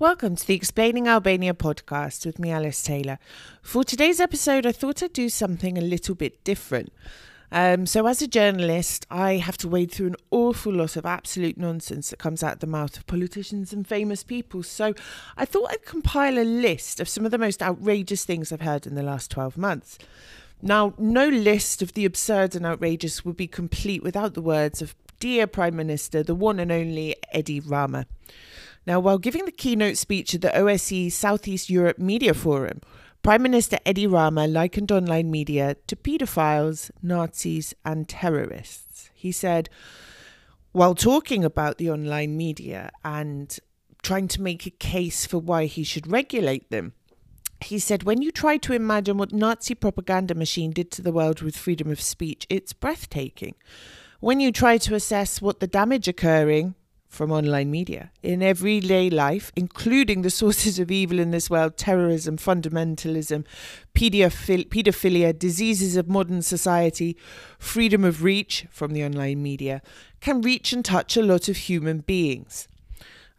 Welcome to the Explaining Albania podcast with me, Alice Taylor. For today's episode, I thought I'd do something a little bit different. Um, so, as a journalist, I have to wade through an awful lot of absolute nonsense that comes out the mouth of politicians and famous people. So, I thought I'd compile a list of some of the most outrageous things I've heard in the last 12 months. Now, no list of the absurd and outrageous would be complete without the words of Dear Prime Minister, the one and only Edi Rama. Now, while giving the keynote speech at the OSCE Southeast Europe Media Forum, Prime Minister Edi Rama likened online media to paedophiles, Nazis, and terrorists. He said, while talking about the online media and trying to make a case for why he should regulate them, he said, When you try to imagine what Nazi propaganda machine did to the world with freedom of speech, it's breathtaking. When you try to assess what the damage occurring from online media in everyday life, including the sources of evil in this world terrorism, fundamentalism, pedophilia, diseases of modern society, freedom of reach from the online media, can reach and touch a lot of human beings.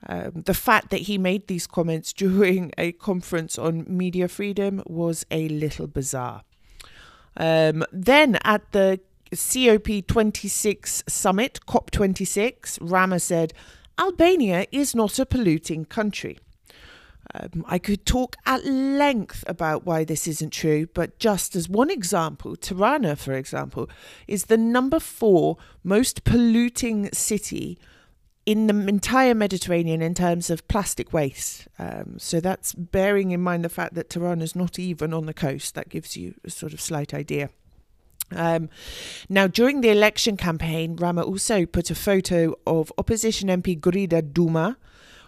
Um, the fact that he made these comments during a conference on media freedom was a little bizarre. Um, then at the COP26 summit, COP26, Rama said, Albania is not a polluting country. Um, I could talk at length about why this isn't true, but just as one example, Tirana, for example, is the number four most polluting city in the entire Mediterranean in terms of plastic waste. Um, so that's bearing in mind the fact that Tirana is not even on the coast. That gives you a sort of slight idea. Um, now, during the election campaign, Rama also put a photo of opposition MP Grida Duma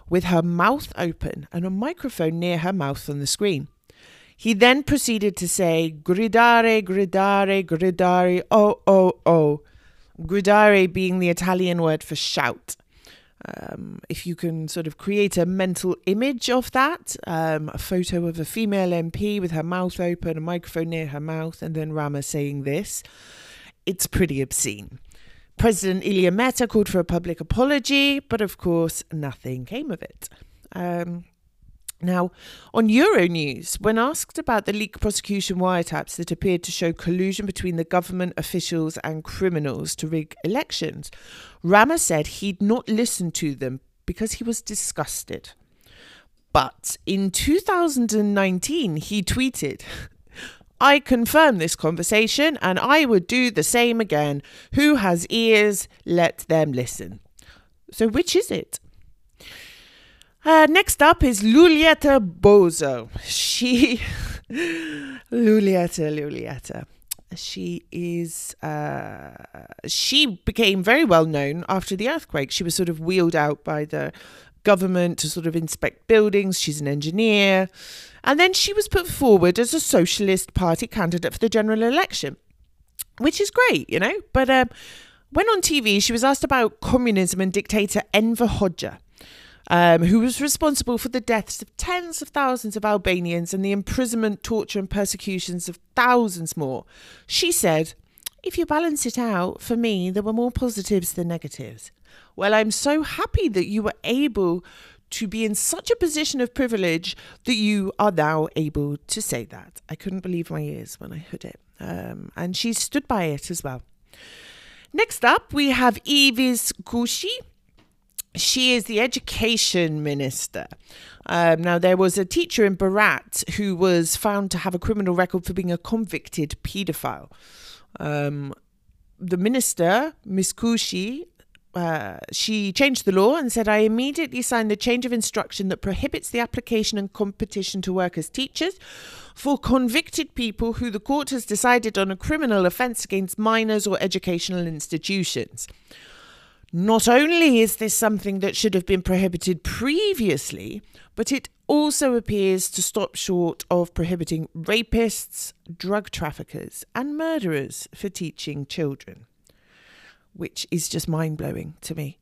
with her mouth open and a microphone near her mouth on the screen. He then proceeded to say, Gridare, gridare, gridare, oh, oh, oh. Gridare being the Italian word for shout. Um, if you can sort of create a mental image of that, um, a photo of a female MP with her mouth open, a microphone near her mouth, and then Rama saying this, it's pretty obscene. President Ilir Meta called for a public apology, but of course, nothing came of it. Um, now, on Euronews, when asked about the leak prosecution wiretaps that appeared to show collusion between the government officials and criminals to rig elections, Rama said he'd not listened to them because he was disgusted. But in 2019, he tweeted, I confirm this conversation and I would do the same again. Who has ears, let them listen. So, which is it? Uh, next up is Lulieta Bozo. She, Lulieta, Lulieta. She is, uh, she became very well known after the earthquake. She was sort of wheeled out by the government to sort of inspect buildings. She's an engineer. And then she was put forward as a Socialist Party candidate for the general election, which is great, you know. But um, when on TV, she was asked about communism and dictator Enver Hoxha um, who was responsible for the deaths of tens of thousands of Albanians and the imprisonment, torture, and persecutions of thousands more. She said, If you balance it out, for me, there were more positives than negatives. Well, I'm so happy that you were able to be in such a position of privilege that you are now able to say that. I couldn't believe my ears when I heard it. Um, and she stood by it as well. Next up, we have Evis Kushi. She is the education minister. Um, now, there was a teacher in Barat who was found to have a criminal record for being a convicted paedophile. Um, the minister, Miss Kushi, uh, she changed the law and said, I immediately signed the change of instruction that prohibits the application and competition to work as teachers for convicted people who the court has decided on a criminal offence against minors or educational institutions. Not only is this something that should have been prohibited previously, but it also appears to stop short of prohibiting rapists, drug traffickers, and murderers for teaching children, which is just mind blowing to me.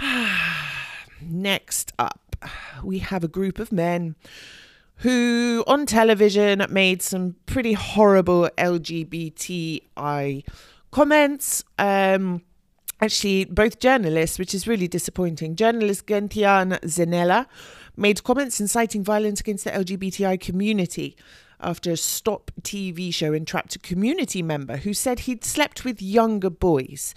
Next up, we have a group of men who on television made some pretty horrible LGBTI comments. Um, actually both journalists, which is really disappointing. Journalist Gentian Zanella made comments inciting violence against the LGBTI community after a Stop TV show entrapped a community member who said he'd slept with younger boys,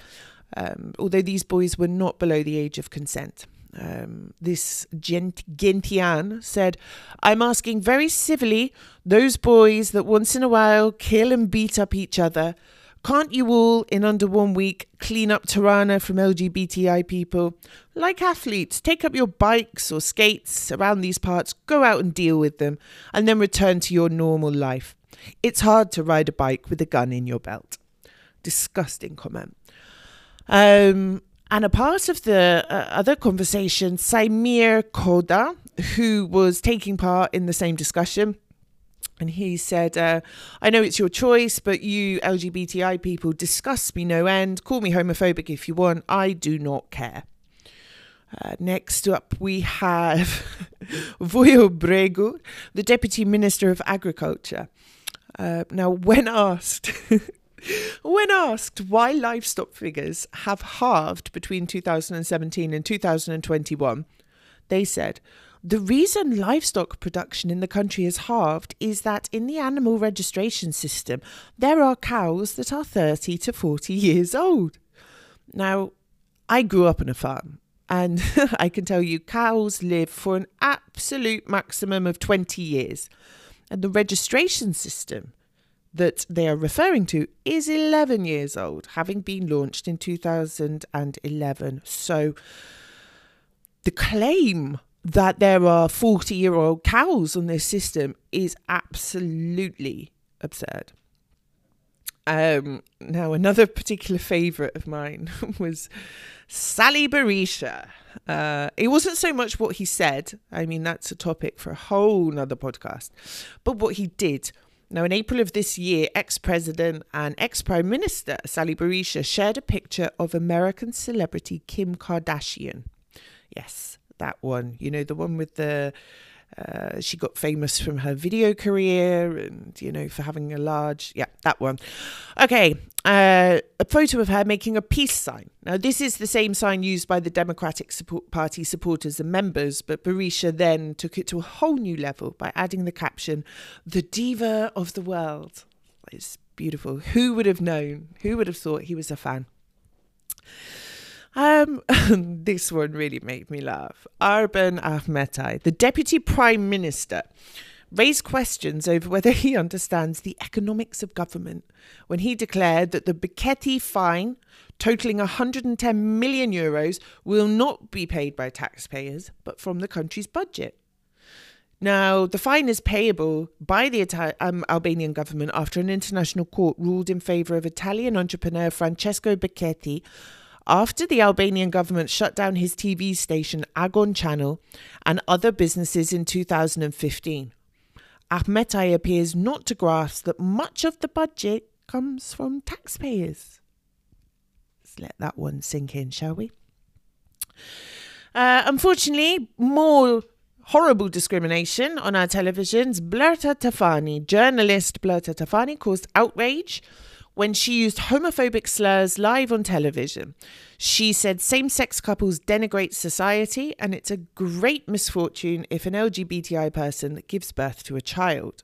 um, although these boys were not below the age of consent. Um, this Gent- Gentian said, I'm asking very civilly those boys that once in a while kill and beat up each other can't you all, in under one week, clean up Tirana from LGBTI people? Like athletes, take up your bikes or skates around these parts, go out and deal with them, and then return to your normal life. It's hard to ride a bike with a gun in your belt. Disgusting comment. Um, and a part of the uh, other conversation, Saimir Koda, who was taking part in the same discussion, and he said, uh, I know it's your choice, but you LGBTI people disgust me no end. Call me homophobic if you want. I do not care. Uh, next up, we have Bregu, the Deputy Minister of Agriculture. Uh, now, when asked, when asked why livestock figures have halved between 2017 and 2021, they said, the reason livestock production in the country has halved is that in the animal registration system, there are cows that are 30 to 40 years old. Now, I grew up on a farm, and I can tell you cows live for an absolute maximum of 20 years. And the registration system that they are referring to is 11 years old, having been launched in 2011. So the claim that there are 40 year old cows on this system is absolutely absurd. Um, now, another particular favourite of mine was Sali Berisha. Uh, it wasn't so much what he said, I mean, that's a topic for a whole nother podcast, but what he did. Now, in April of this year, ex president and ex prime minister Sali Berisha shared a picture of American celebrity Kim Kardashian. Yes, that one. You know, the one with the. Uh, she got famous from her video career and, you know, for having a large. Yeah, that one. Okay, uh, a photo of her making a peace sign. Now, this is the same sign used by the Democratic support Party supporters and members, but Berisha then took it to a whole new level by adding the caption, The Diva of the World. It's beautiful. Who would have known? Who would have thought he was a fan? Um, this one really made me laugh. Arben Ahmetaj, the Deputy Prime Minister, raised questions over whether he understands the economics of government when he declared that the Becchetti fine, totaling 110 million euros, will not be paid by taxpayers but from the country's budget. Now, the fine is payable by the um, Albanian government after an international court ruled in favour of Italian entrepreneur Francesco Becchetti after the Albanian government shut down his TV station Agon Channel and other businesses in 2015. Ahmetaj appears not to grasp that much of the budget comes from taxpayers. Let's let that one sink in, shall we? Uh, unfortunately, more horrible discrimination on our televisions. Blerta Tafani, journalist Blerta Tafani, caused outrage when she used homophobic slurs live on television. She said same sex couples denigrate society, and it's a great misfortune if an LGBTI person gives birth to a child.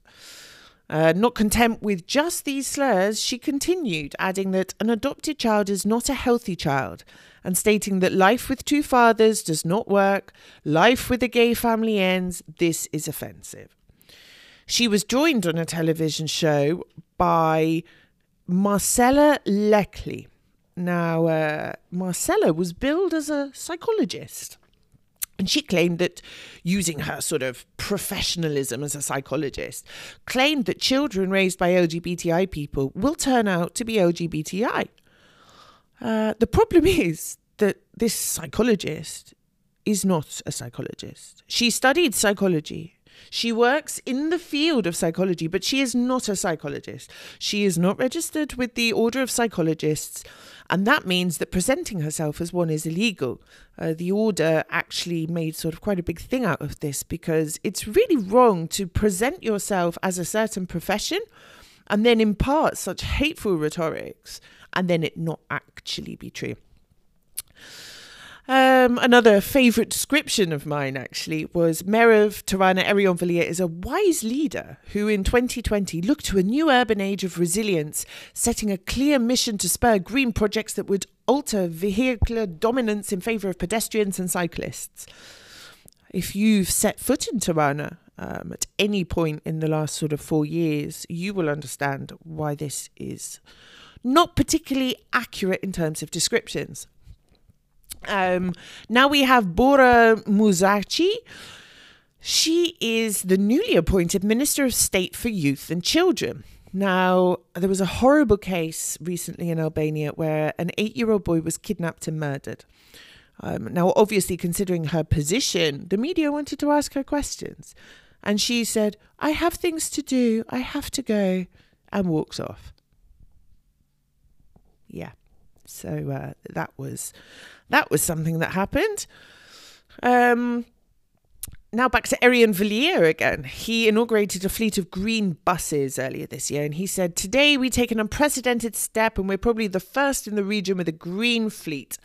Uh, not content with just these slurs, she continued, adding that an adopted child is not a healthy child, and stating that life with two fathers does not work, life with a gay family ends, this is offensive. She was joined on a television show by Marcella Leckley. Now, uh, Marcella was billed as a psychologist. And she claimed that using her sort of professionalism as a psychologist, claimed that children raised by LGBTI people will turn out to be LGBTI. Uh, the problem is that this psychologist is not a psychologist. She studied psychology she works in the field of psychology, but she is not a psychologist. She is not registered with the Order of Psychologists, and that means that presenting herself as one is illegal. Uh, the order actually made sort of quite a big thing out of this because it's really wrong to present yourself as a certain profession and then impart such hateful rhetorics and then it not actually be true. Um, another favourite description of mine, actually, was of Tirana, Erion Veliaj, is a wise leader who in 2020 looked to a new urban age of resilience, setting a clear mission to spur green projects that would alter vehicular dominance in favour of pedestrians and cyclists. If you've set foot in Tirana um, at any point in the last sort of four years, you will understand why this is not particularly accurate in terms of descriptions. Um, now we have Bora Muzhaqi. She is the newly appointed Minister of State for Youth and Children. Now, there was a horrible case recently in Albania where an eight year old boy was kidnapped and murdered. Um, now, obviously, considering her position, the media wanted to ask her questions. And she said, I have things to do, I have to go, and walks off. Yeah. So uh, that was that was something that happened. Um, now back to Erion Veliaj again. He inaugurated a fleet of green buses earlier this year, and he said, Today we take an unprecedented step, and we're probably the first in the region with a green fleet.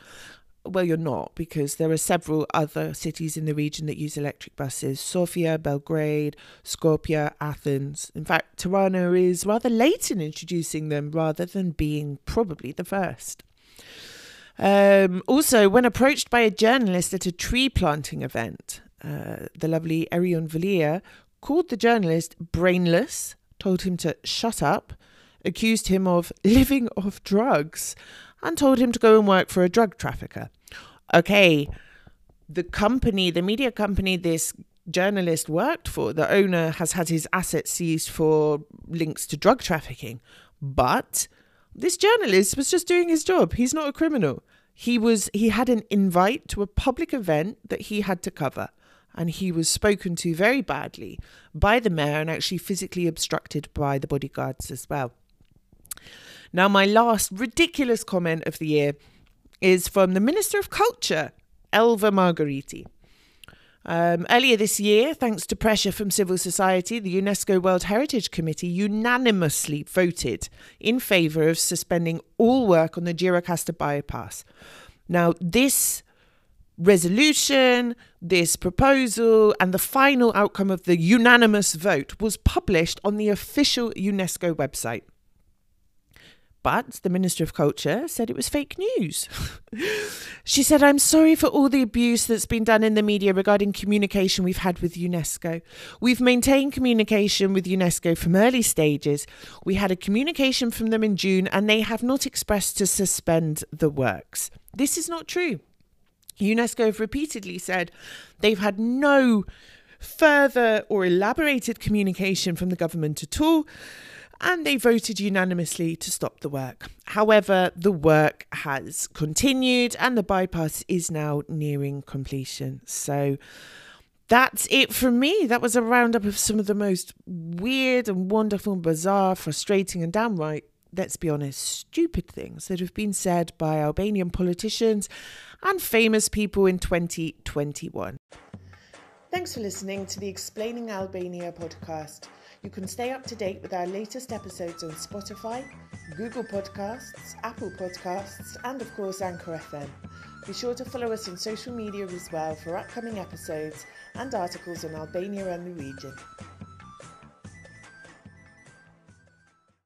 Well, you're not, because there are several other cities in the region that use electric buses Sofia, Belgrade, Skopje, Athens. In fact, Tirana is rather late in introducing them rather than being probably the first. Um, also, when approached by a journalist at a tree planting event, uh, the lovely Erion Veliaj called the journalist brainless, told him to shut up, accused him of living off drugs, and told him to go and work for a drug trafficker. Okay, the company, the media company this journalist worked for, the owner has had his assets seized for links to drug trafficking. But this journalist was just doing his job. He's not a criminal. He was he had an invite to a public event that he had to cover and he was spoken to very badly by the mayor and actually physically obstructed by the bodyguards as well. Now my last ridiculous comment of the year is from the Minister of Culture, Elva Margariti. Um, earlier this year, thanks to pressure from civil society, the UNESCO World Heritage Committee unanimously voted in favour of suspending all work on the Gjirokastër bypass. Now, this resolution, this proposal, and the final outcome of the unanimous vote was published on the official UNESCO website. But the Minister of Culture said it was fake news. she said, I'm sorry for all the abuse that's been done in the media regarding communication we've had with UNESCO. We've maintained communication with UNESCO from early stages. We had a communication from them in June, and they have not expressed to suspend the works. This is not true. UNESCO have repeatedly said they've had no further or elaborated communication from the government at all and they voted unanimously to stop the work. However, the work has continued and the bypass is now nearing completion. So that's it from me. That was a roundup of some of the most weird and wonderful, bizarre, frustrating, and downright, let's be honest, stupid things that have been said by Albanian politicians and famous people in 2021. Thanks for listening to the Explaining Albania podcast. You can stay up to date with our latest episodes on Spotify, Google Podcasts, Apple Podcasts, and of course Anchor FM. Be sure to follow us on social media as well for upcoming episodes and articles on Albania and the region.